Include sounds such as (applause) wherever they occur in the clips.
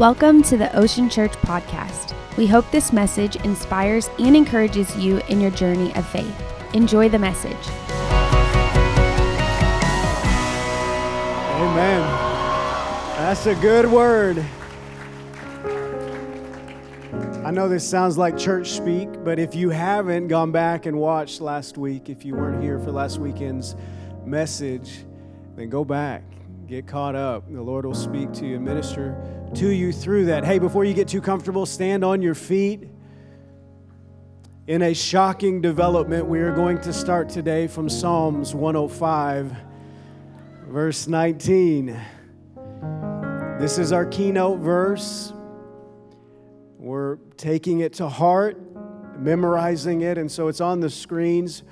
Welcome to the Ocean Church podcast. We hope this message inspires and encourages you in your journey of faith. Enjoy the message. Amen. That's a good word. I know this sounds like church speak, but if you haven't gone back and watched last week, if you weren't here for last weekend's message, then go back, get caught up. The Lord will speak to you and minister to you through that. Hey, before you get too comfortable, stand on your feet. In a shocking development, we are going to start today from Psalms 105, verse 19. This is our keynote verse. We're taking it to heart, memorizing it, and so it's on the screens.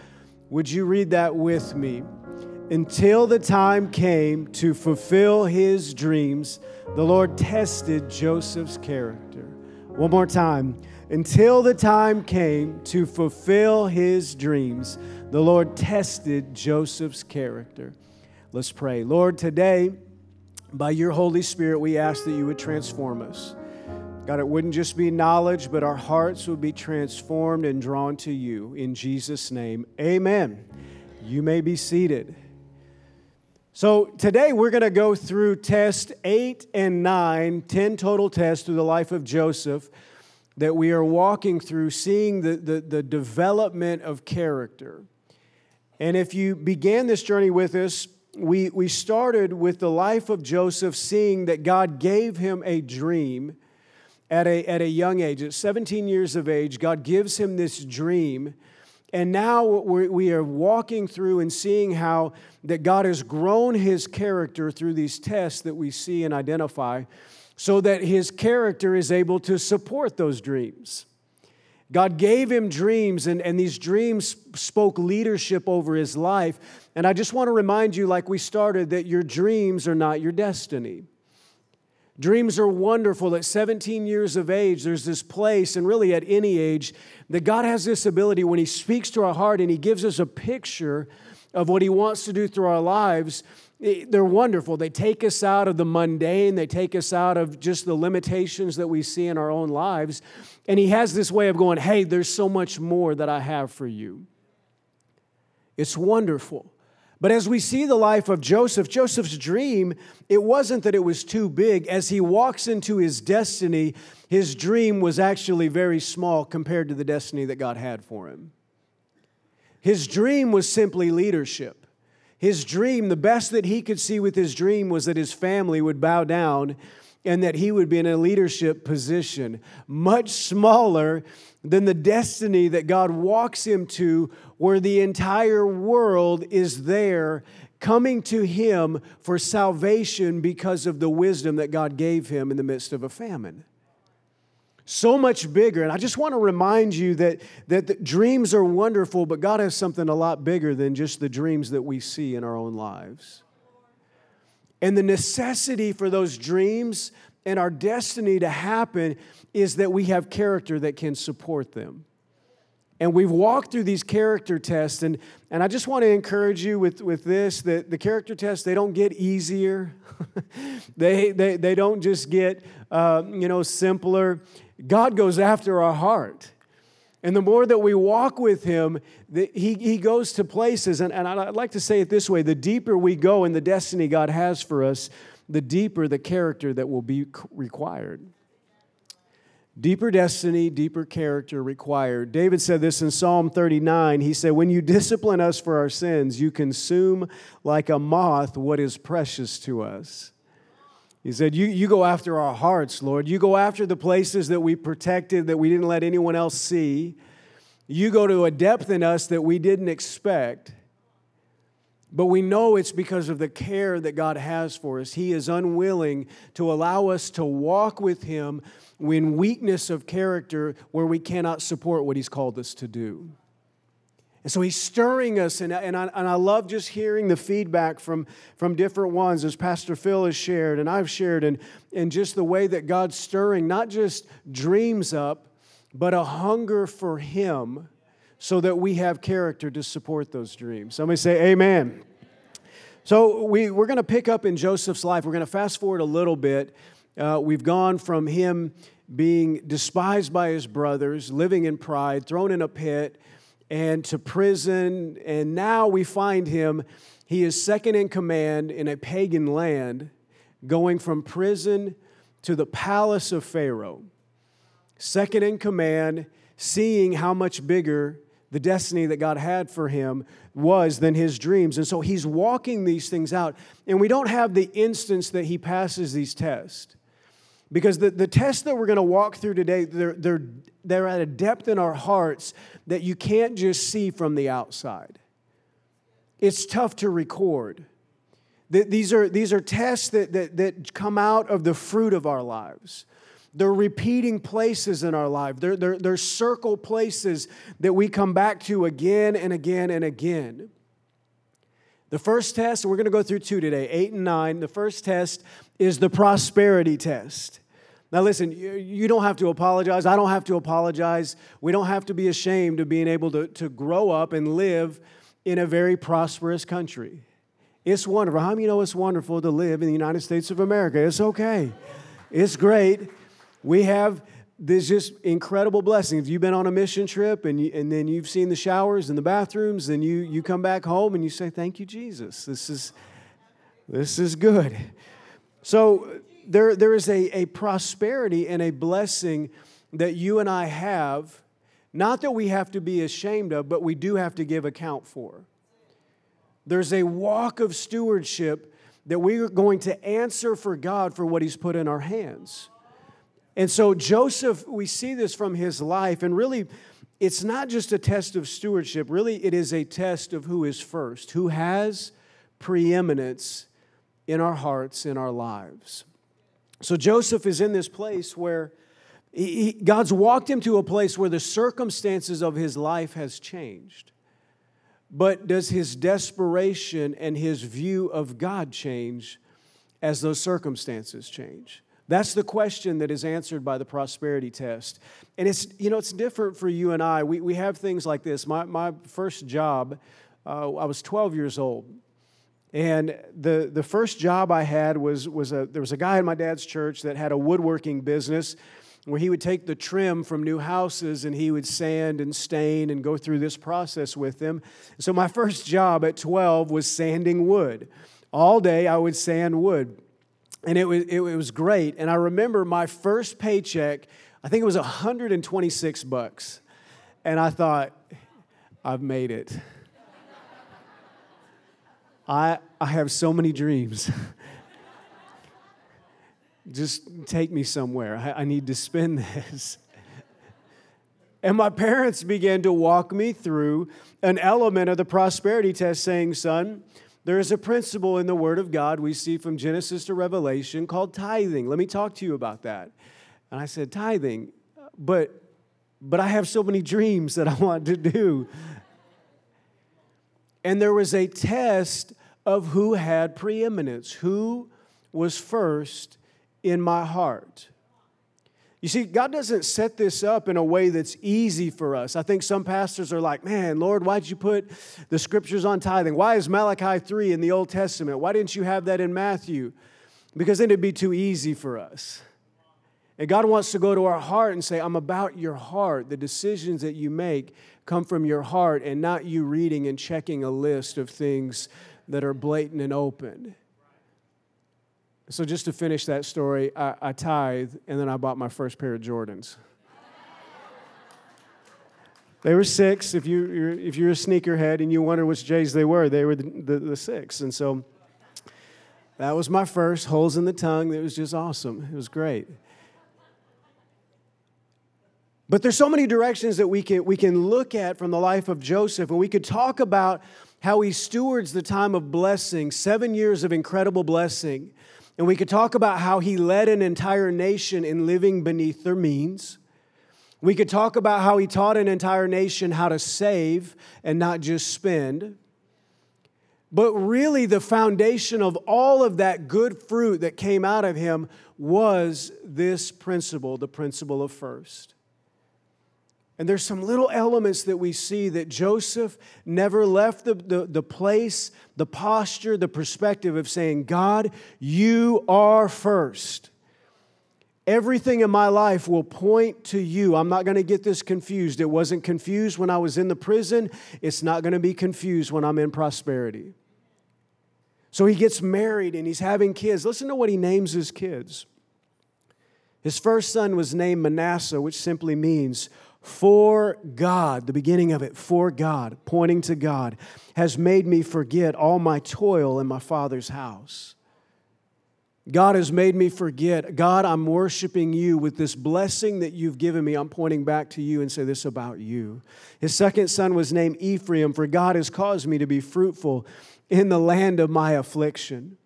Would you read that with me? Until the time came to fulfill his dreams, the Lord tested Joseph's character. One more time. Until the time came to fulfill his dreams, the Lord tested Joseph's character. Let's pray. Lord, today, by your Holy Spirit, we ask that you would transform us. God, it wouldn't just be knowledge, but our hearts would be transformed and drawn to you. In Jesus' name, amen. You may be seated. So, today we're going to go through test eight and nine, 10 total tests through the life of Joseph that we are walking through, seeing the, the, the development of character. And if you began this journey with us, we, we started with the life of Joseph, seeing that God gave him a dream at a, at a young age. At 17 years of age, God gives him this dream and now we are walking through and seeing how that God has grown his character through these tests that we see and identify so that his character is able to support those dreams. God gave him dreams, and, and these dreams spoke leadership over his life. And I just want to remind you, like we started, that your dreams are not your destiny. Dreams are wonderful. At 17 years of age, there's this place, and really at any age, that God has this ability when He speaks to our heart and He gives us a picture of what He wants to do through our lives. Eh, they're wonderful. They take us out of the mundane, they take us out of just the limitations that we see in our own lives. And He has this way of going, hey, there's so much more that I have for you. It's wonderful. But as we see the life of Joseph, Joseph's dream, it wasn't that it was too big. As he walks into his destiny, his dream was actually very small compared to the destiny that God had for him. His dream was simply leadership. His dream, the best that he could see with his dream, was that his family would bow down and that he would be in a leadership position, much smaller than the destiny that God walks him to, where the entire world is there coming to him for salvation because of the wisdom that God gave him in the midst of a famine. So much bigger. And I just want to remind you that, that dreams are wonderful, but God has something a lot bigger than just the dreams that we see in our own lives. And the necessity for those dreams and our destiny to happen is that we have character that can support them. And we've walked through these character tests, and, and I just want to encourage you with, with this that the character tests, they don't get easier. (laughs) they, they, they don't just get, uh, you know, simpler. God goes after our heart. And the more that we walk with Him, the, he, he goes to places. And, and I'd like to say it this way the deeper we go in the destiny God has for us, the deeper the character that will be required. Deeper destiny, deeper character required. David said this in Psalm 39. He said, When you discipline us for our sins, you consume like a moth what is precious to us. He said, you, you go after our hearts, Lord. You go after the places that we protected, that we didn't let anyone else see. You go to a depth in us that we didn't expect. But we know it's because of the care that God has for us. He is unwilling to allow us to walk with Him in weakness of character where we cannot support what He's called us to do. And so he's stirring us, and, and, I, and I love just hearing the feedback from, from different ones, as Pastor Phil has shared, and I've shared, and, and just the way that God's stirring not just dreams up, but a hunger for Him so that we have character to support those dreams. Somebody say, Amen. So we, we're going to pick up in Joseph's life. We're going to fast forward a little bit. Uh, we've gone from him being despised by his brothers, living in pride, thrown in a pit, and to prison. And now we find him, he is second in command in a pagan land, going from prison to the palace of Pharaoh. Second in command, seeing how much bigger the destiny that God had for him was than his dreams. And so he's walking these things out. And we don't have the instance that he passes these tests. Because the, the tests that we're going to walk through today, they're, they're, they're at a depth in our hearts that you can't just see from the outside. It's tough to record. These are, these are tests that, that, that come out of the fruit of our lives. They're repeating places in our life. They're, they're, they're circle places that we come back to again and again and again. The first test, we're going to go through two today, eight and nine. The first test is the prosperity test. Now, listen, you don't have to apologize. I don't have to apologize. We don't have to be ashamed of being able to, to grow up and live in a very prosperous country. It's wonderful. How many you know it's wonderful to live in the United States of America? It's okay. It's great. We have this just incredible blessing. If you've been on a mission trip and, you, and then you've seen the showers and the bathrooms, and you, you come back home and you say, Thank you, Jesus. This is, this is good. So there, there is a, a prosperity and a blessing that you and I have, not that we have to be ashamed of, but we do have to give account for. There's a walk of stewardship that we're going to answer for God for what He's put in our hands. And so, Joseph, we see this from his life, and really, it's not just a test of stewardship, really, it is a test of who is first, who has preeminence in our hearts, in our lives. So, Joseph is in this place where he, God's walked him to a place where the circumstances of his life has changed. But does his desperation and his view of God change as those circumstances change? That's the question that is answered by the prosperity test. And it's, you know, it's different for you and I. We, we have things like this. My, my first job, uh, I was 12 years old. And the, the first job I had was, was a, there was a guy in my dad's church that had a woodworking business where he would take the trim from new houses and he would sand and stain and go through this process with them. So my first job at 12 was sanding wood. All day I would sand wood and it was, it was great. And I remember my first paycheck, I think it was 126 bucks. And I thought, I've made it. I, I have so many dreams. (laughs) Just take me somewhere. I, I need to spend (laughs) this. And my parents began to walk me through an element of the prosperity test, saying, Son, there is a principle in the Word of God we see from Genesis to Revelation called tithing. Let me talk to you about that. And I said, Tithing, but, but I have so many dreams that I (laughs) want to do. And there was a test of who had preeminence, who was first in my heart. You see, God doesn't set this up in a way that's easy for us. I think some pastors are like, man, Lord, why'd you put the scriptures on tithing? Why is Malachi 3 in the Old Testament? Why didn't you have that in Matthew? Because then it'd be too easy for us. And God wants to go to our heart and say, I'm about your heart. The decisions that you make come from your heart and not you reading and checking a list of things that are blatant and open. So, just to finish that story, I, I tithe and then I bought my first pair of Jordans. They were six. If, you, you're, if you're a sneakerhead and you wonder which J's they were, they were the, the, the six. And so that was my first, holes in the tongue. It was just awesome. It was great. But there's so many directions that we can, we can look at from the life of Joseph, and we could talk about how he stewards the time of blessing, seven years of incredible blessing. And we could talk about how he led an entire nation in living beneath their means. We could talk about how he taught an entire nation how to save and not just spend. But really, the foundation of all of that good fruit that came out of him was this principle the principle of first. And there's some little elements that we see that Joseph never left the, the, the, place, the posture, the perspective of saying, God, you are first. Everything in my life will point to you. I'm not going to get this confused. It wasn't confused when I was in the prison. It's not going to be confused when I'm in prosperity. So he gets married and he's having kids. Listen to what he names his kids. His first son was named Manasseh, which simply means for God, the beginning of it, for God, pointing to God, has made me forget all my toil in my father's house. God has made me forget. God, I'm worshiping you with this blessing that you've given me. I'm pointing back to you and say this about you. His second son was named Ephraim, for God has caused me to be fruitful in the land of my affliction.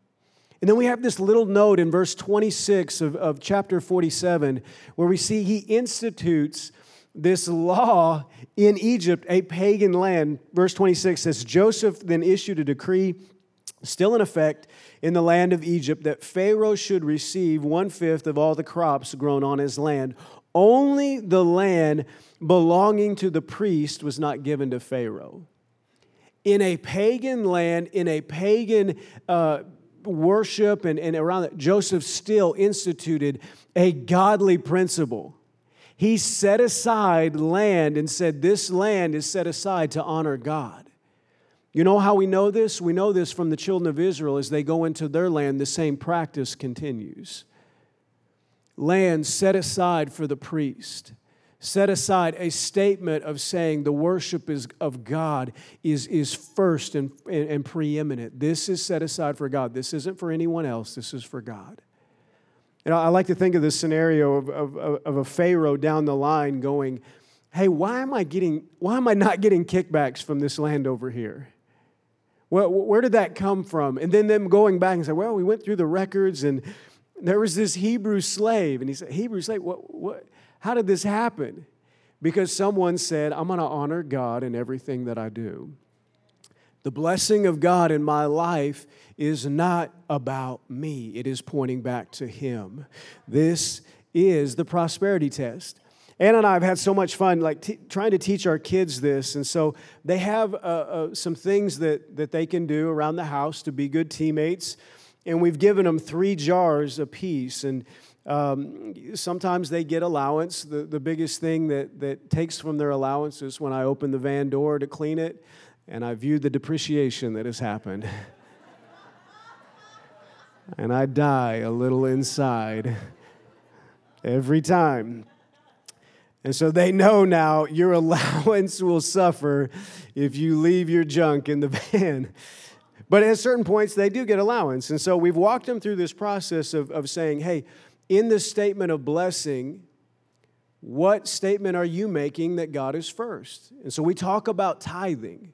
And then we have this little note in verse 26 of, of chapter 47 where we see he institutes this law in Egypt, a pagan land. Verse 26 says Joseph then issued a decree still in effect in the land of Egypt that Pharaoh should receive one fifth of all the crops grown on his land. Only the land belonging to the priest was not given to Pharaoh. In a pagan land, in a pagan uh, worship, and, and around that, Joseph still instituted a godly principle. He set aside land and said, This land is set aside to honor God. You know how we know this? We know this from the children of Israel as they go into their land, the same practice continues. Land set aside for the priest, set aside a statement of saying the worship is, of God is, is first and, and, and preeminent. This is set aside for God. This isn't for anyone else, this is for God. And I like to think of this scenario of, of, of a Pharaoh down the line going, Hey, why am I getting, why am I not getting kickbacks from this land over here? Well, where did that come from? And then them going back and say, well, we went through the records and there was this Hebrew slave. And he said, Hebrew slave, what, what, how did this happen? Because someone said, I'm going to honor God in everything that I do. The blessing of God in my life is not about me, it is pointing back to Him. This is the prosperity test. Anna and I have had so much fun, like t- trying to teach our kids this. And so they have uh, uh, some things that, that they can do around the house to be good teammates. And we've given them three jars apiece. And um, sometimes they get allowance. The, the biggest thing that, that takes from their allowance is when I open the van door to clean it and I view the depreciation that has happened. and I die a little inside every time. And so they know now your (laughs) allowance will suffer if you leave your junk in the van. But at certain points, they do get allowance. And so we've walked them through this process of, of saying, hey, in the statement of blessing, what statement are you making that God is first? And so we talk about tithing.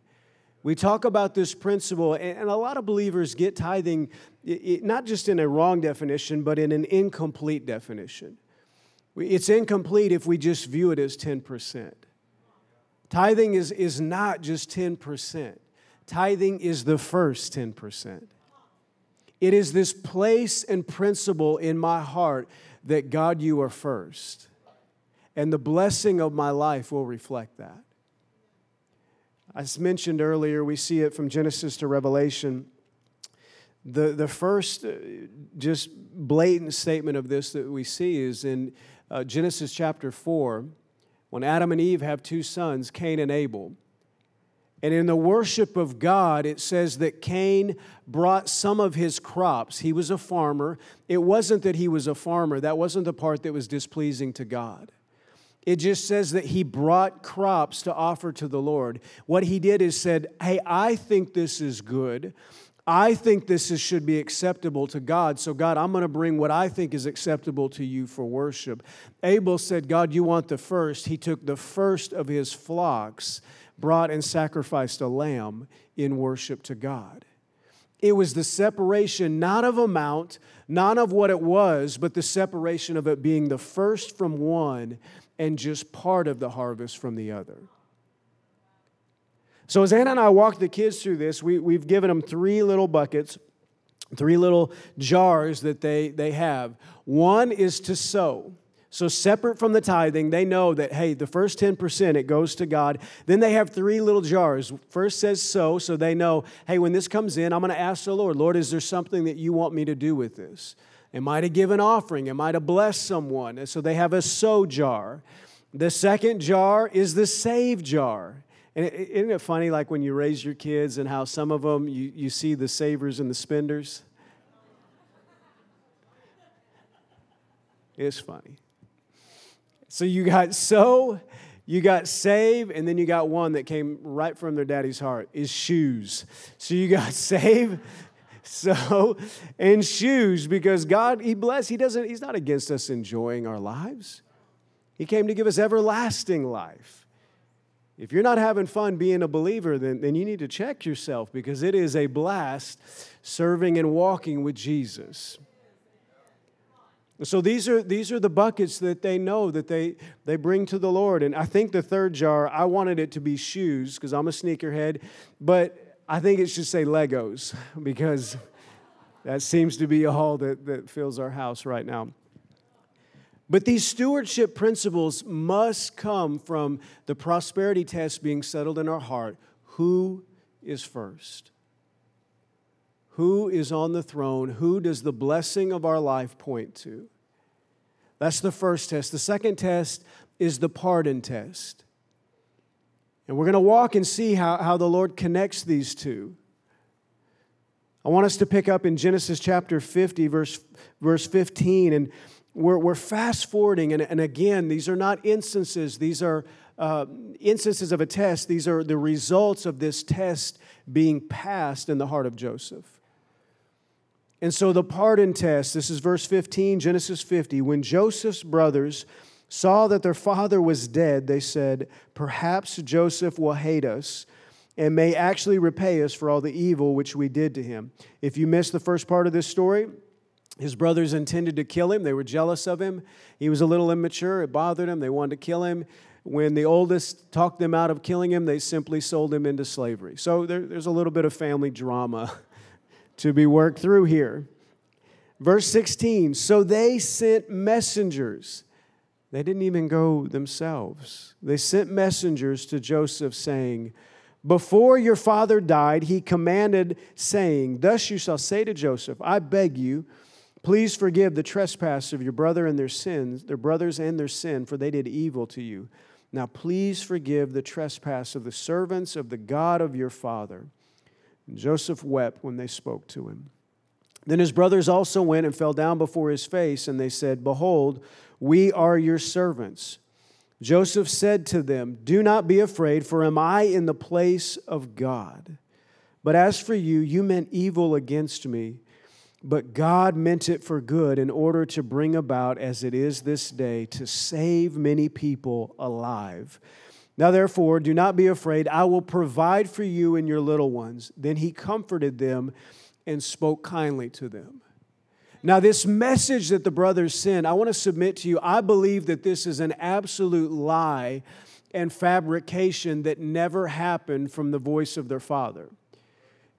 We talk about this principle, and a lot of believers get tithing not just in a wrong definition, but in an incomplete definition. It's incomplete if we just view it as 10%. Tithing is, is not just 10%, tithing is the first 10%. It is this place and principle in my heart that God, you are first. And the blessing of my life will reflect that. As mentioned earlier, we see it from Genesis to Revelation. The, the first uh, just blatant statement of this that we see is in uh, Genesis chapter 4, when Adam and Eve have two sons, Cain and Abel. And in the worship of God, it says that Cain brought some of his crops. He was a farmer. It wasn't that he was a farmer, that wasn't the part that was displeasing to God. It just says that he brought crops to offer to the Lord. What he did is said, Hey, I think this is good. I think this is, should be acceptable to God. So, God, I'm going to bring what I think is acceptable to you for worship. Abel said, God, you want the first. He took the first of his flocks, brought and sacrificed a lamb in worship to God. It was the separation, not of amount, not of what it was, but the separation of it being the first from one and just part of the harvest from the other. So as Anna and I walk the kids through this, we, we've given them three little buckets, three little jars that they, they have. One is to sow. So, separate from the tithing, they know that, hey, the first 10%, it goes to God. Then they have three little jars. First says sow, so they know, hey, when this comes in, I'm going to ask the Lord, Lord, is there something that you want me to do with this? Am I to give an offering? Am I to bless someone? And so they have a sow jar. The second jar is the save jar. And isn't it funny, like when you raise your kids and how some of them you, you see the savers and the spenders? It's funny. So you got sow, you got save, and then you got one that came right from their daddy's heart is shoes. So you got (laughs) save, sow, and (laughs) shoes because God, He bless. He doesn't, He's not against us enjoying our lives. He came to give us everlasting life. If you're not having fun being a believer, then, then you need to check yourself because it is a blast serving and walking with Jesus. So these are, these are the buckets that they know that they, they bring to the Lord. And I think the third jar, I wanted it to be shoes because I'm a sneakerhead, but I think it should say Legos (laughs) because that seems to be all that, that fills our house right now. But these stewardship principles must come from the prosperity test being settled in our heart. Who is first? Who is on the throne? Who does the blessing of our life point to? That's the first test. The second test is the pardon test. And we're going to walk and see how, how the Lord connects these two. I want us to pick up in Genesis chapter 50, verse, verse 15. And we're, we're fast forwarding, and, and again, these are not instances, these are uh, instances of a test. These are the results of this test being passed in the heart of Joseph. And so the pardon test, this is verse 15, Genesis 50. When Joseph's brothers saw that their father was dead, they said, Perhaps Joseph will hate us and may actually repay us for all the evil which we did to him. If you missed the first part of this story, his brothers intended to kill him. They were jealous of him. He was a little immature. It bothered them. They wanted to kill him. When the oldest talked them out of killing him, they simply sold him into slavery. So there, there's a little bit of family drama (laughs) to be worked through here. Verse 16 So they sent messengers. They didn't even go themselves. They sent messengers to Joseph saying, Before your father died, he commanded, saying, Thus you shall say to Joseph, I beg you, Please forgive the trespass of your brother and their sins, their brothers and their sin, for they did evil to you. Now please forgive the trespass of the servants of the God of your father. And Joseph wept when they spoke to him. Then his brothers also went and fell down before his face, and they said, Behold, we are your servants. Joseph said to them, Do not be afraid, for am I in the place of God? But as for you, you meant evil against me but God meant it for good in order to bring about, as it is this day, to save many people alive. Now, therefore, do not be afraid. I will provide for you and your little ones. Then he comforted them and spoke kindly to them. Now, this message that the brothers send, I want to submit to you. I believe that this is an absolute lie and fabrication that never happened from the voice of their father.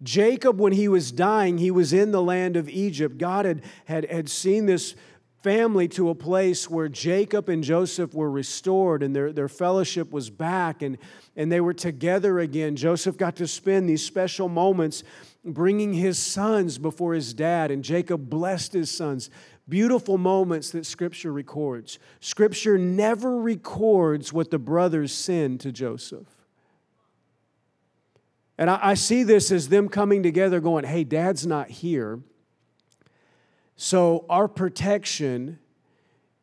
Jacob, when he was dying, he was in the land of Egypt. God had, had, had seen this family to a place where Jacob and Joseph were restored and their, their fellowship was back and, and they were together again. Joseph got to spend these special moments bringing his sons before his dad, and Jacob blessed his sons. Beautiful moments that Scripture records. Scripture never records what the brothers sinned to Joseph. And I, I see this as them coming together going, hey, dad's not here. So our protection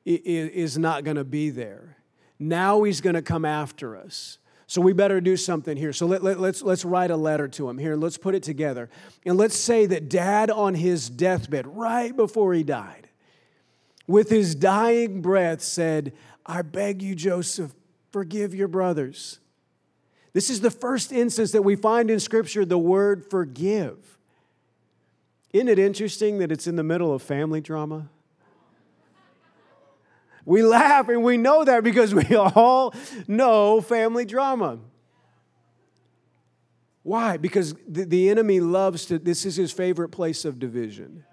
is not going to be there. Now he's going to come after us. So we better do something here. So let, let, let's, let's write a letter to him here. Let's put it together. And let's say that dad on his deathbed, right before he died, with his dying breath said, I beg you, Joseph, forgive your brothers. This is the first instance that we find in Scripture the word forgive. Isn't it interesting that it's in the middle of family drama? We laugh and we know that because we (laughs) all know family drama. Why? Because the, the enemy loves to, this is his favorite place of division.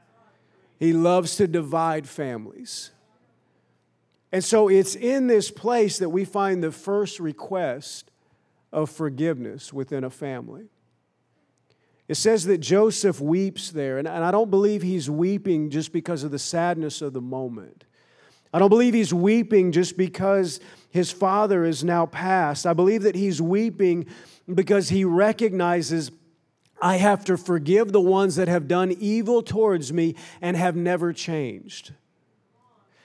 He loves to divide families. And so it's in this place that we find the first request of forgiveness within a family. It says that Joseph weeps there, and, and I don't believe he's weeping just because of the sadness of the moment. I don't believe he's weeping just because his father is now passed. I believe that he's weeping because he recognizes I have to forgive the ones that have done evil towards me and have never changed.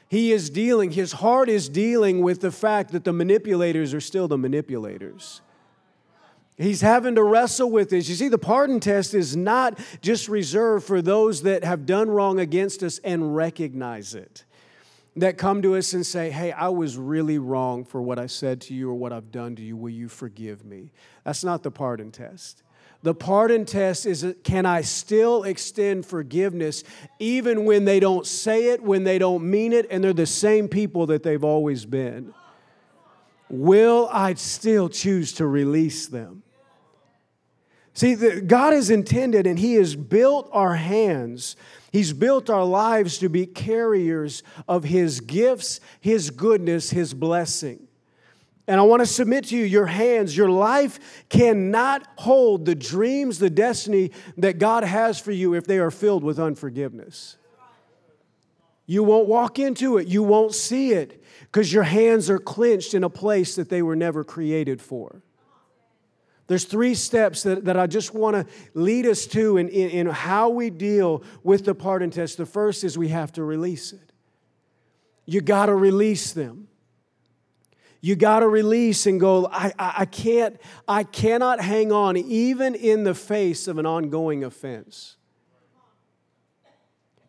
He is dealing, his heart is dealing with the fact that the manipulators are still the manipulators. He's having to wrestle with this. You see, the pardon test is not just reserved for those that have done wrong against us and recognize it. That come to us and say, Hey, I was really wrong for what I said to you or what I've done to you. Will you forgive me? That's not the pardon test. The pardon test is can I still extend forgiveness even when they don't say it, when they don't mean it, and they're the same people that they've always been? Will I still choose to release them? See, the, God has intended and He has built our hands, He's built our lives to be carriers of His gifts, His goodness, His blessing. And I want to submit to you your hands, your life cannot hold the dreams, the destiny that God has for you if they are filled with unforgiveness. You won't walk into it, you won't see it because your hands are clenched in a place that they were never created for. There's three steps that, that I just want to lead us to in, in, in how we deal with the pardon test. The first is we have to release it. You got to release them. You got to release and go, I, I, I, can't, I cannot hang on even in the face of an ongoing offense.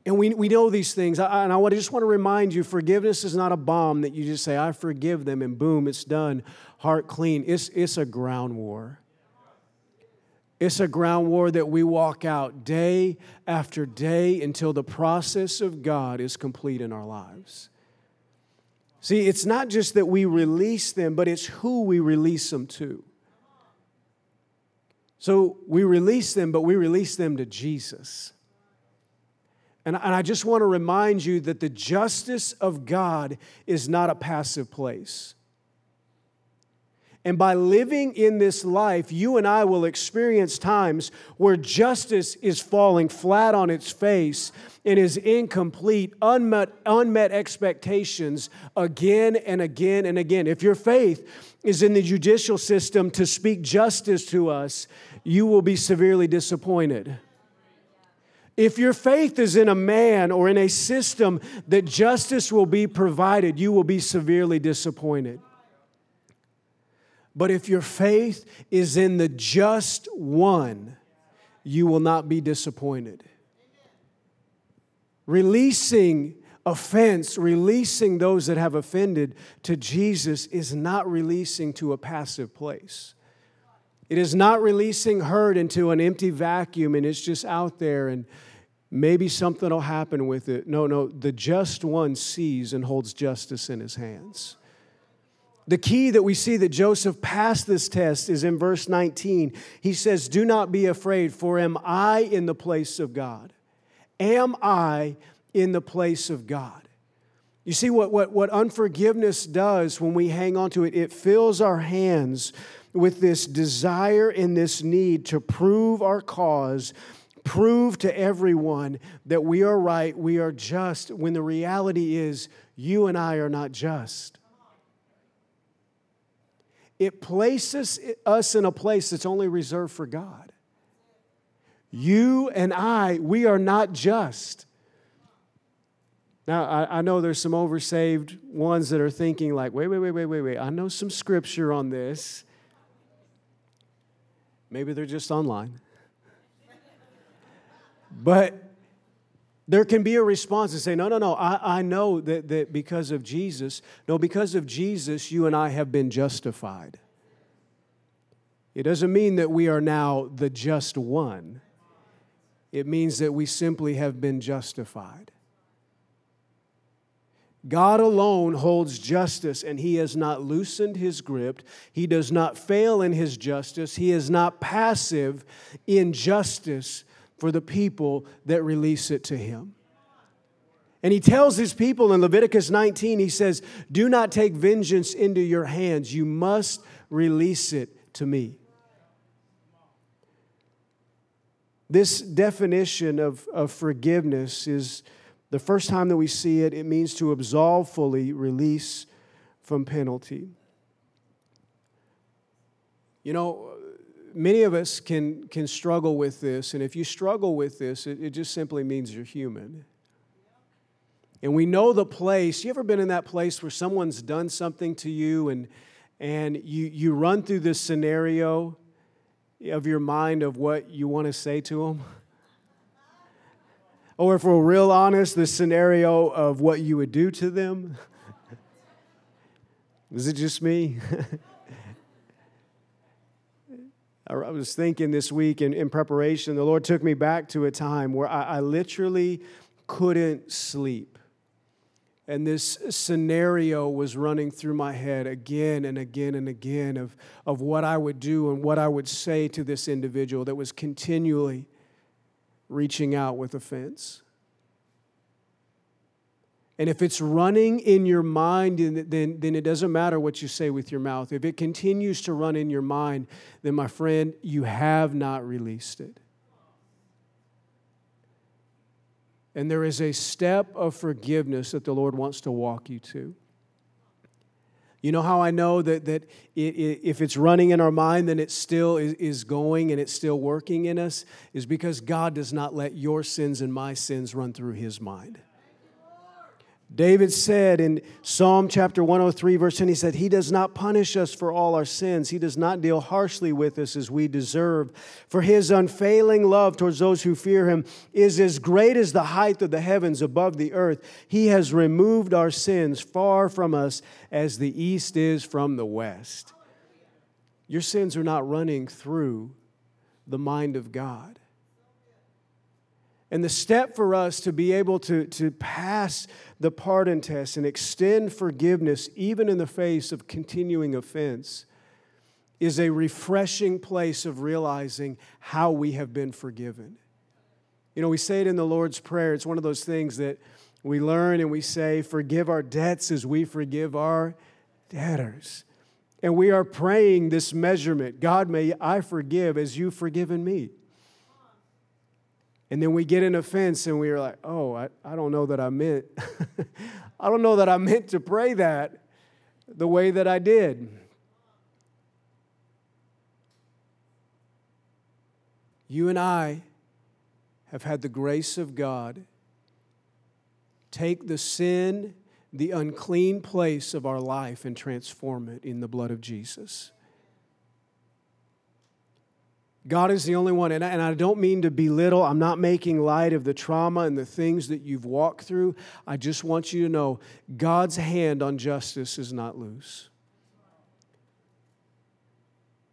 And we, we know these things. I, and I just want to remind you forgiveness is not a bomb that you just say, I forgive them, and boom, it's done, heart clean. It's, it's a ground war. It's a ground war that we walk out day after day until the process of God is complete in our lives. See, it's not just that we release them, but it's who we release them to. So we release them, but we release them to Jesus. And, I just want to remind you that the justice of God is not a passive place. And by living in this life, you and I will experience times where justice is falling flat on its face and is incomplete, unmet, unmet expectations again and again and again. If your faith is in the judicial system to speak justice to us, you will be severely disappointed. If your faith is in a man or in a system that justice will be provided, you will be severely disappointed. But if your faith is in the just one, you will not be disappointed. Releasing offense, releasing those that have offended to Jesus is not releasing to a passive place. It is not releasing hurt into an empty vacuum and it's just out there and maybe something will happen with it. No, no, the just one sees and holds justice in his hands. The key that we see that Joseph passed this test is in verse 19. He says, Do not be afraid, for am I in the place of God? Am I in the place of God? You see, what, what, what unforgiveness does when we hang on to it, it fills our hands with this desire and this need to prove our cause, prove to everyone that we are right, we are just, when the reality is you and I are not just it places us in a place that's only reserved for God. You and I, we are not just. Now, I, I, know there's some oversaved ones that are thinking, like, wait, wait, wait, wait, wait, wait. I know some scripture on this. Maybe they're just online. But there can be a response and say, no, no, no, I, I know that, that because of Jesus, no, because of Jesus, you and I have been justified. It doesn't mean that we are now the just one, it means that we simply have been justified. God alone holds justice, and He has not loosened His grip. He does not fail in His justice. He is not passive in justice for the people that release it to him. And he tells his people in Leviticus 19, he says, Do not take vengeance into your hands. You must release it to me. This definition of, of forgiveness is the first time that we see it, it means to absolve fully, release from penalty. You know, many of us can, can struggle with this, and if you struggle with this, it, it just simply means you're human. And we know the place. You ever been in that place where someone's done something to you and, and you, you run through this scenario of your mind of what you want to say to them? (laughs) Or if we're real honest, the scenario of what you would do to them? (laughs) Is it just me? (laughs) I was thinking this week in, in preparation, the Lord took me back to a time where I, I literally couldn't sleep. And this scenario was running through my head again and again and again of, of what I would do and what I would say to this individual that was continually reaching out with offense. And if it's running in your mind, then, then it doesn't matter what you say with your mouth. If it continues to run in your mind, then my friend, you have not released it. And there is a step of forgiveness that the Lord wants to walk you to. You know how I know that, that it, it, if it's running in our mind, then it still is, is going and it's still working in us? Is because God does not let your sins and my sins run through his mind. David said in Psalm chapter 103, verse 10, he said, He does not punish us for all our sins. He does not deal harshly with us as we deserve. For his unfailing love towards those who fear him is as great as the height of the heavens above the earth. He has removed our sins far from us as the east is from the west. Your sins are not running through the mind of God. And the step for us to be able to, to pass the pardon test and extend forgiveness, even in the face of continuing offense, is a refreshing place of realizing how we have been forgiven. You know, we say it in the Lord's Prayer. It's one of those things that we learn and we say, Forgive our debts as we forgive our debtors. And we are praying this measurement God, may I forgive as you've forgiven me. And then we get an offense and we're like, oh, I, I don't know that I meant, (laughs) I don't know that I meant to pray that the way that I did. You and I have had the grace of God take the sin, the unclean place of our life, and transform it in the blood of Jesus. God is the only one. And I, and I don't mean to belittle, I'm not making light of the trauma and the things that you've walked through. I just want you to know God's hand on justice is not loose.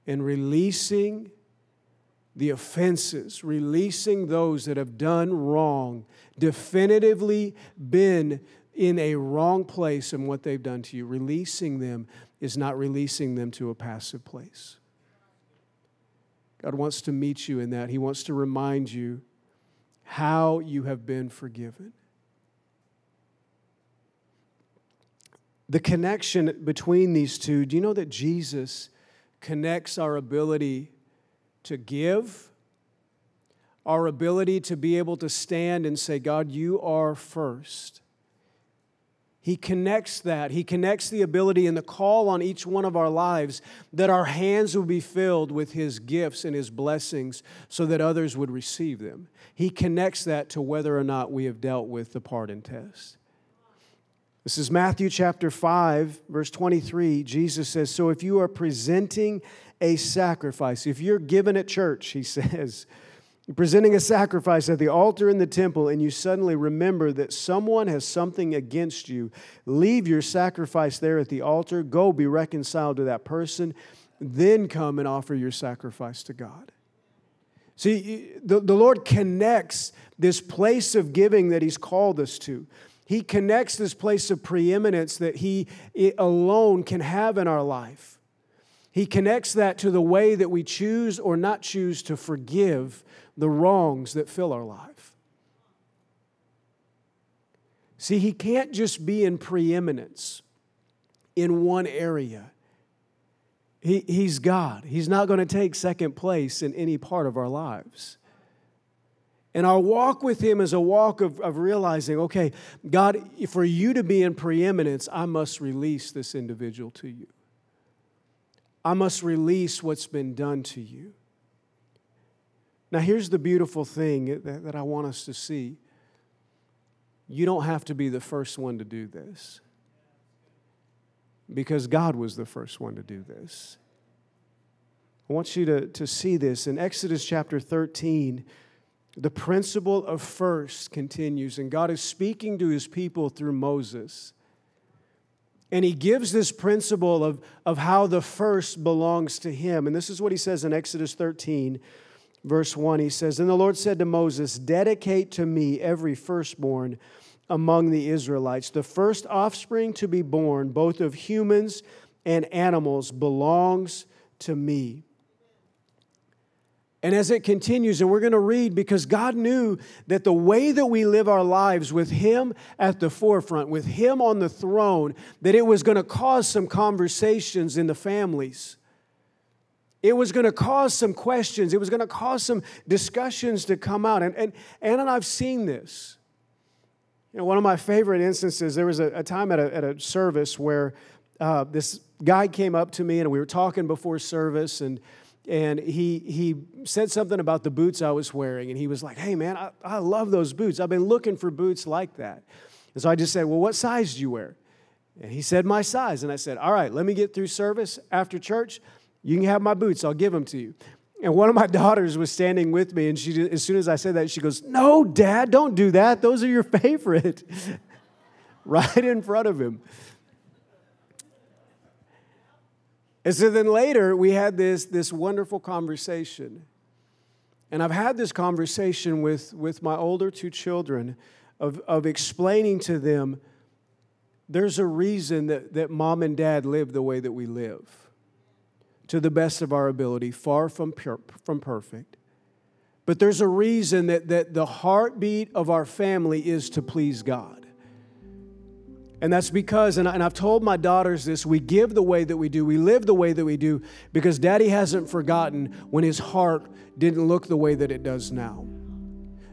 And releasing the offenses, releasing those that have done wrong, definitively been in a wrong place in what they've done to you, releasing them is not releasing them to a passive place. God wants to meet you in that. He wants to remind you how you have been forgiven. The connection between these two, do you know that Jesus connects our ability to give, our ability to be able to stand and say, God, you are first? He connects that. He connects the ability and the call on each one of our lives that our hands will be filled with His gifts and His blessings so that others would receive them. He connects that to whether or not we have dealt with the pardon test. This is Matthew chapter 5, verse 23. Jesus says, So if you are presenting a sacrifice, if you're given at church, he (laughs) says, presenting a sacrifice at the altar in the temple, and you suddenly remember that someone has something against you, leave your sacrifice there at the altar, go be reconciled to that person, then come and offer your sacrifice to God. See, the, the Lord connects this place of giving that He's called us to. He connects this place of preeminence that He alone can have in our life. He connects that to the way that we choose or not choose to forgive the wrongs that fill our life. See, he can't just be in preeminence in one area. He, he's God. He's not going to take second place in any part of our lives. And our walk with Him is a walk of, of realizing, okay, God, for you to be in preeminence, I must release this individual to you. I must release what's been done to you. Now, here's the beautiful thing that, that I want us to see you don't have to be the first one to do this because God was the first one to do this. I want you to, to see this. In Exodus chapter 13, the principle of first continues, and God is speaking to his people through Moses. And he gives this principle of, of how the first belongs to him. And this is what he says in Exodus 13, verse 1. He says, And the Lord said to Moses, Dedicate to me every firstborn among the Israelites. The first offspring to be born, both of humans and animals, belongs to me. And as it continues, and we're going to read because God knew that the way that we live our lives with Him at the forefront, with Him on the throne, that it was going to cause some conversations in the families. It was going to cause some questions. It was going to cause some discussions to come out. And, and Anna and I've seen this. You know, one of my favorite instances, there was a, a time at a, at a service where uh, this guy came up to me and we were talking before service and and he he said something about the boots I was wearing, and he was like, "Hey, man, I, I love those boots. I've been looking for boots like that." And so I just said, "Well, what size do you wear?" And he said my size, and I said, "All right, let me get through service after church. You can have my boots. I'll give them to you." And one of my (laughs) daughters was standing with me, and she, as soon as I said that, she goes, "No, Dad, don't do that. Those are your (laughs) favorite." (laughs) right in front of him. And so then later we had this, this wonderful conversation. And I've had this conversation with, with my older two children of, of explaining to them there's a reason that, that mom and dad live the way that we live to the best of our ability, far from, pure, from perfect. But there's a reason that, that the heartbeat of our family is to please God. And that's because, and, I, have told my daughters this, we give the way that we do, we live the way that we do, because daddy hasn't forgotten when his heart didn't look the way that it does now.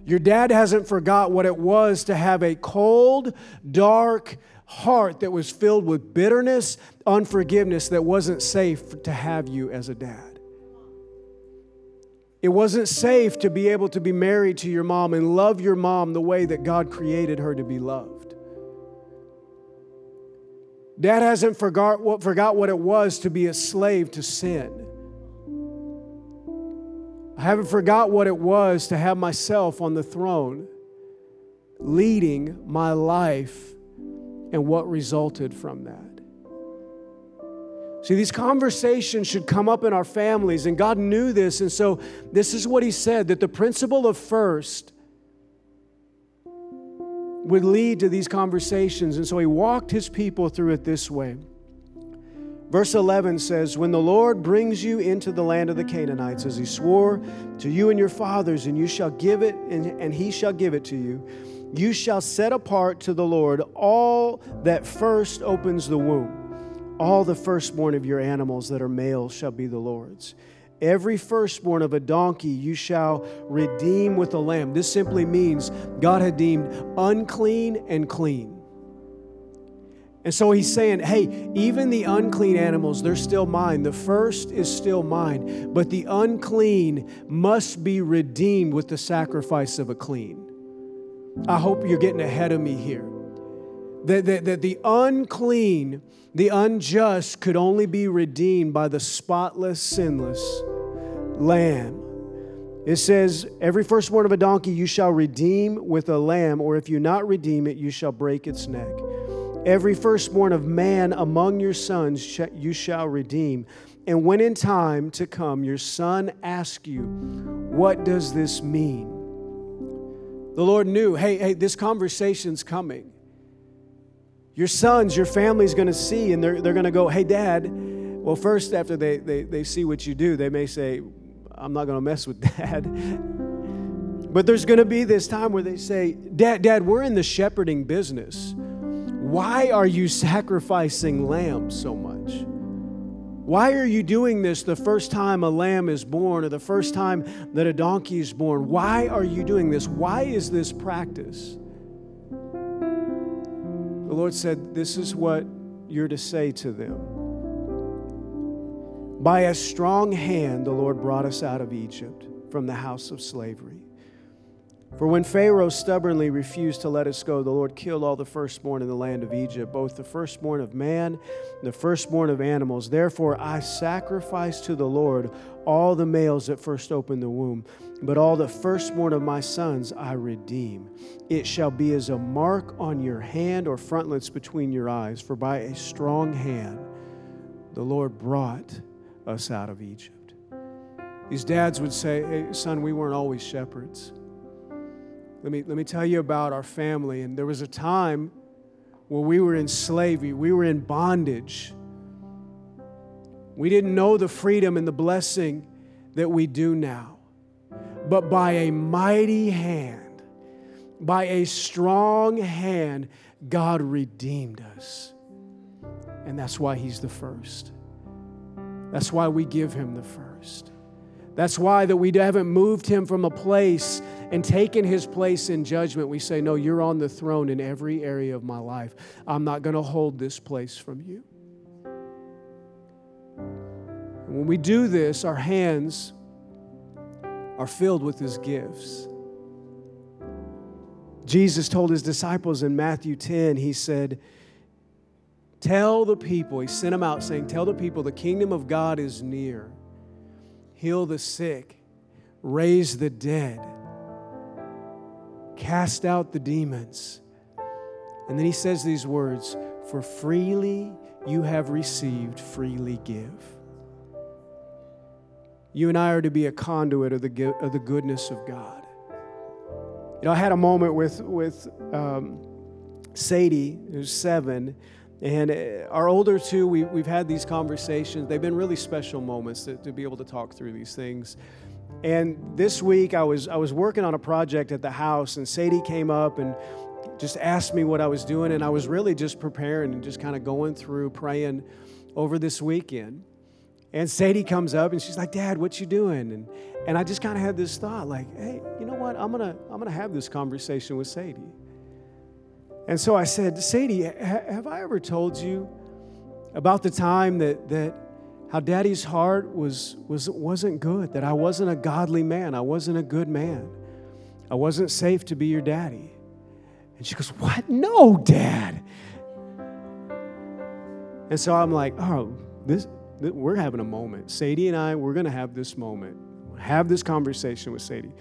Your dad hasn't forgot what it was to have a cold, dark heart that was filled with bitterness, unforgiveness, that wasn't safe to have you as a dad. It wasn't safe to be able to be married to your mom and love your mom the way that God created her to be loved. Dad hasn't forgot what, forgot what it was to be a slave to sin. I haven't forgot what it was to have myself on the throne, leading my life and what resulted from that. See, these conversations should come up in our families, and God knew this, and so this is what He said that the principle of first would lead to these conversations. And so he walked his people through it this way. Verse 11 says, When the Lord brings you into the land of the Canaanites, as he swore to you and your fathers, and you shall give it, and, and he shall give it to you, you shall set apart to the Lord all that first opens the womb. All the firstborn of your animals that are male shall be the Lord's. Every firstborn of a donkey you shall redeem with a lamb. This simply means God had deemed unclean and clean. And so he's saying, hey, even the unclean animals, they're still mine. The first is still mine, but the unclean must be redeemed with the sacrifice of a clean. I hope you're getting ahead of me here. That, that, that the unclean, the unjust could only be redeemed by the spotless, sinless lamb. It says, Every firstborn of a donkey you shall redeem with a lamb, or if you not redeem it, you shall break its neck. Every firstborn of man among your sons you shall redeem. And when in time to come your son asks you, What does this mean? The Lord knew, hey, hey, this conversation's coming. Your sons, your family's gonna see, and they're, they're gonna go, Hey, dad. Well, first, after they, they, they see what you do, they may say, I'm not to mess with (laughs) dad. but there's to be this time where they say, Dad, Dad, we're in the shepherding business. Why are you sacrificing lambs so much? Why are you doing this the first time a lamb is born or the first time that a donkey is born? Why are you doing this? Why is this practice? The Lord said, This is what you're to say to them. By a strong hand, the Lord brought us out of Egypt from the house of slavery. For when Pharaoh stubbornly refused to let us go, the Lord killed all the firstborn in the land of Egypt, both the firstborn of man and the firstborn of animals. Therefore, I sacrifice to the Lord all the males that first opened the womb, but all the firstborn of my sons I redeem. It shall be as a mark on your hand or frontlets between your eyes, for by a strong hand the Lord brought us out of Egypt. These dads would say, Hey, son, we weren't always shepherds. Let me, let me tell you about our family. And there was a time where we were in slavery, we were in bondage. We didn't know the freedom and the blessing that we do now. But by a mighty hand, by a strong hand, God redeemed us. And that's why He's the first. That's why we give Him the first. That's why that we haven't moved Him from a place and taken his place in judgment, we say, No, you're on the throne in every area of my life. I'm not going to hold this place from you. And when we do this, our hands are filled with his gifts. Jesus told his disciples in Matthew 10, he said, Tell the people, he sent them out saying, Tell the people the kingdom of God is near. Heal the sick, raise the dead cast out the demons. And then he says these words For freely you have received, freely give. You and I are to be a conduit of the, of the goodness of God. You know, I had a moment with, with um, Sadie, who's seven, and uh, our older two, we, we've had these conversations. They've been really special moments to, to be able to talk through these things. And this week I was I was working on a project at the house and Sadie came up and just asked me what I was doing and I was really just preparing and just kind of going through praying over this weekend. And Sadie comes up and she's like, "Dad, what you doing?" And and I just kind of had this thought like, "Hey, you know what? I'm going to I'm going to have this conversation with Sadie." And so I said, "Sadie, have I ever told you about the time that that how daddy's heart was, was, wasn't good, that I wasn't a godly man, I wasn't a good man, I wasn't safe to be your daddy. And she goes, What? No, dad. And so I'm like, Oh, this, this we're having a moment. Sadie and I, we're going to have this moment, have this conversation with Sadie.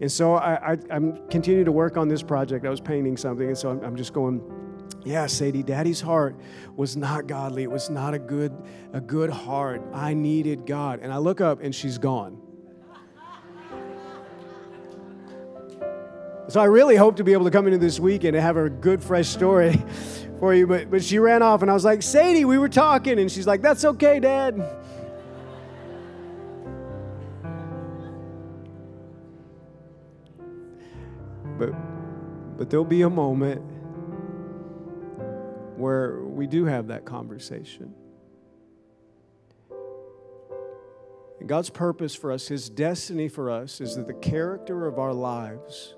And so I, I, am continuing to work on this project. I was painting something, and so I'm, I'm just going, yeah, Sadie, daddy's heart was not godly. It was not a good, a good heart. I needed God. And I look up and she's gone. So I really hope to be able to come into this weekend and have a good, fresh story (laughs) for you. But, but she ran off and I was like, Sadie, we were talking. And she's like, that's okay, Dad. But, but there'll be a moment where we do have that conversation. And God's purpose for us, His destiny for us, is that the character of our lives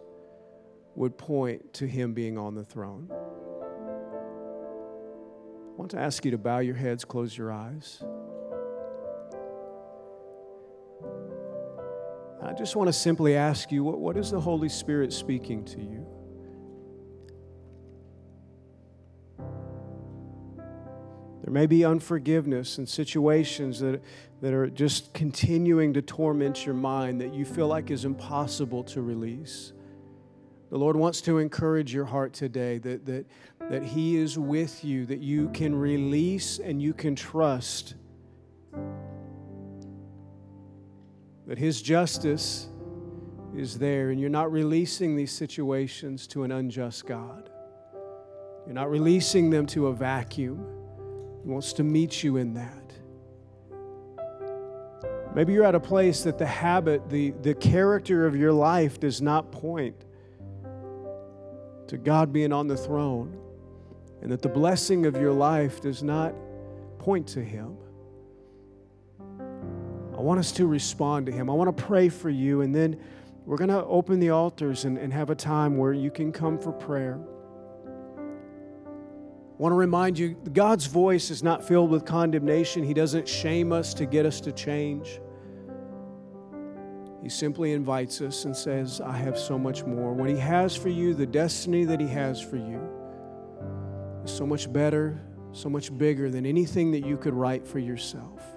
would point to Him being on the throne. I want to ask you to bow your heads, close your eyes. I just want to simply ask you what, what is the Holy Spirit speaking to you? There may be unforgiveness and situations that, that are just continuing to torment your mind that you feel like is impossible to release. The Lord wants to encourage your heart today that, that, that He is with you, that you can release and you can trust that His justice is there, and you're not releasing these situations to an unjust God. You're not releasing them to a vacuum. He wants to meet you in that. Maybe you're at a place that the habit, the, the character of your life does not point to God being on the throne, and that the blessing of your life does not point to Him. Want us to respond to Him. I want to pray for you, and then we're going to open the altars and, and have a time where you can come for prayer. I want to remind you God's voice is not filled with condemnation. He doesn't shame us to get us to change. He simply invites us and says, I have so much more. What He has for you, the destiny that He has for you, is so much better, so much bigger than anything that you could write for yourself.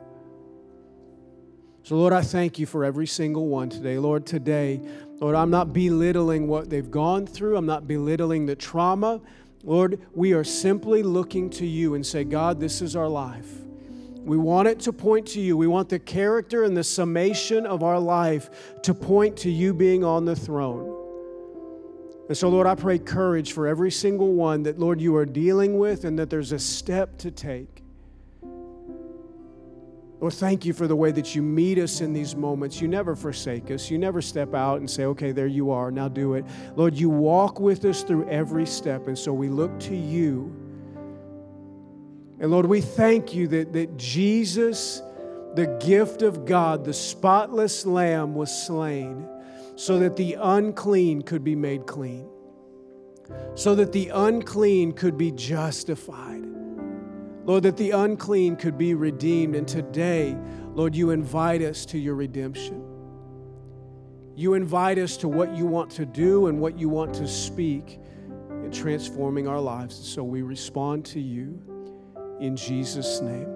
So, Lord, I thank you for every single one today. Lord, today, Lord, I'm not belittling what they've gone through, I'm not belittling the trauma. Lord, we are simply looking to you and say, God, this is our life. We want it to point to you. We want the character and the summation of our life to point to you being on the throne. And so, Lord, I pray courage for every single one that, Lord, you are dealing with and that there's a step to take. Lord, thank you for the way that you meet us in these moments. You never forsake us. You never step out and say, okay, there you are, now do it. Lord, you walk with us through every step. And so we look to you. And Lord, we thank you that, that Jesus, the gift of God, the spotless lamb, was slain so that the unclean could be made clean, so that the unclean could be justified Lord, that the unclean could be redeemed. And today, Lord, you invite us to your redemption. You invite us to what you want to do and what you want to speak in transforming our lives. So we respond to you in Jesus' name.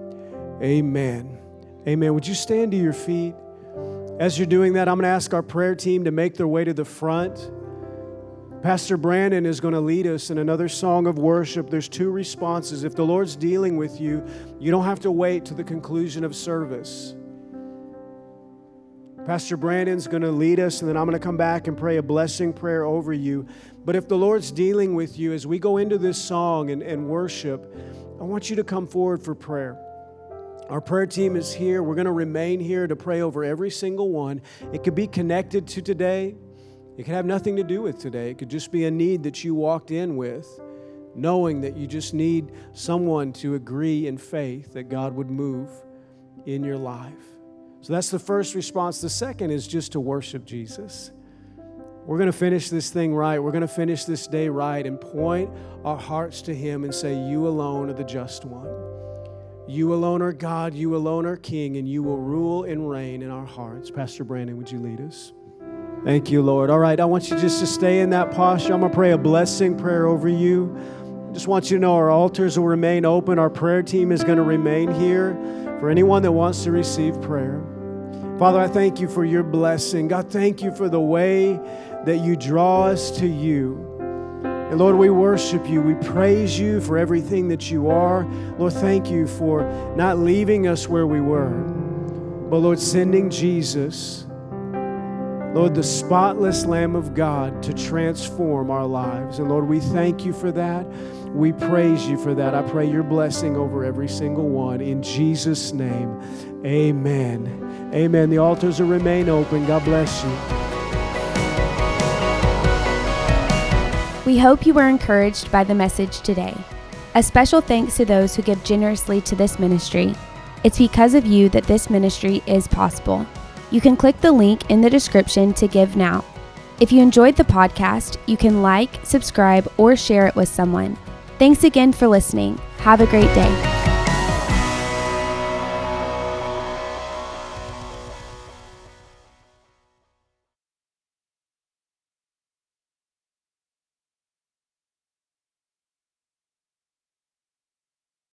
Amen. Amen. Would you stand to your feet? As you're doing that, I'm going to ask our prayer team to make their way to the front. Pastor Brandon is going to lead us in another song of worship. There's two responses. If the Lord's dealing with you, you don't have to wait to the conclusion of service. Pastor Brandon's going to lead us, and then I'm going to come back and pray a blessing prayer over you. But if the Lord's dealing with you as we go into this song and, and worship, I want you to come forward for prayer. Our prayer team is here. We're going to remain here to pray over every single one. It could be connected to today. It could have nothing to do with today. It could just be a need that you walked in with, knowing that you just need someone to agree in faith that God would move in your life. So that's the first response. The second is just to worship Jesus. We're going to finish this thing right. We're going to finish this day right and point our hearts to Him and say, You alone are the just one. You alone are God. You alone are King, and you will rule and reign in our hearts. Pastor Brandon, would you lead us? Thank you, Lord. All right, I want you just to stay in that posture. I'm going to pray a blessing prayer over you. Just want you to know our altars will remain open. Our prayer team is going to remain here for anyone that wants to receive prayer. Father, I thank you for your blessing. God, thank you for the way that you draw us to you. And Lord, we worship you. We praise you for everything that you are. Lord, thank you for not leaving us where we were, but Lord, sending Jesus Lord, the spotless Lamb of God to transform our lives. And Lord, we thank you for that. We praise you for that. I pray your blessing over every single one. In Jesus' name, amen. Amen. The altars will remain open. God bless you. We hope you were encouraged by the message today. A special thanks to those who give generously to this ministry. It's because of you that this ministry is possible. You can click the link in the description to give now. If you enjoyed the podcast, you can like, subscribe, or share it with someone. Thanks again for listening. Have a great day.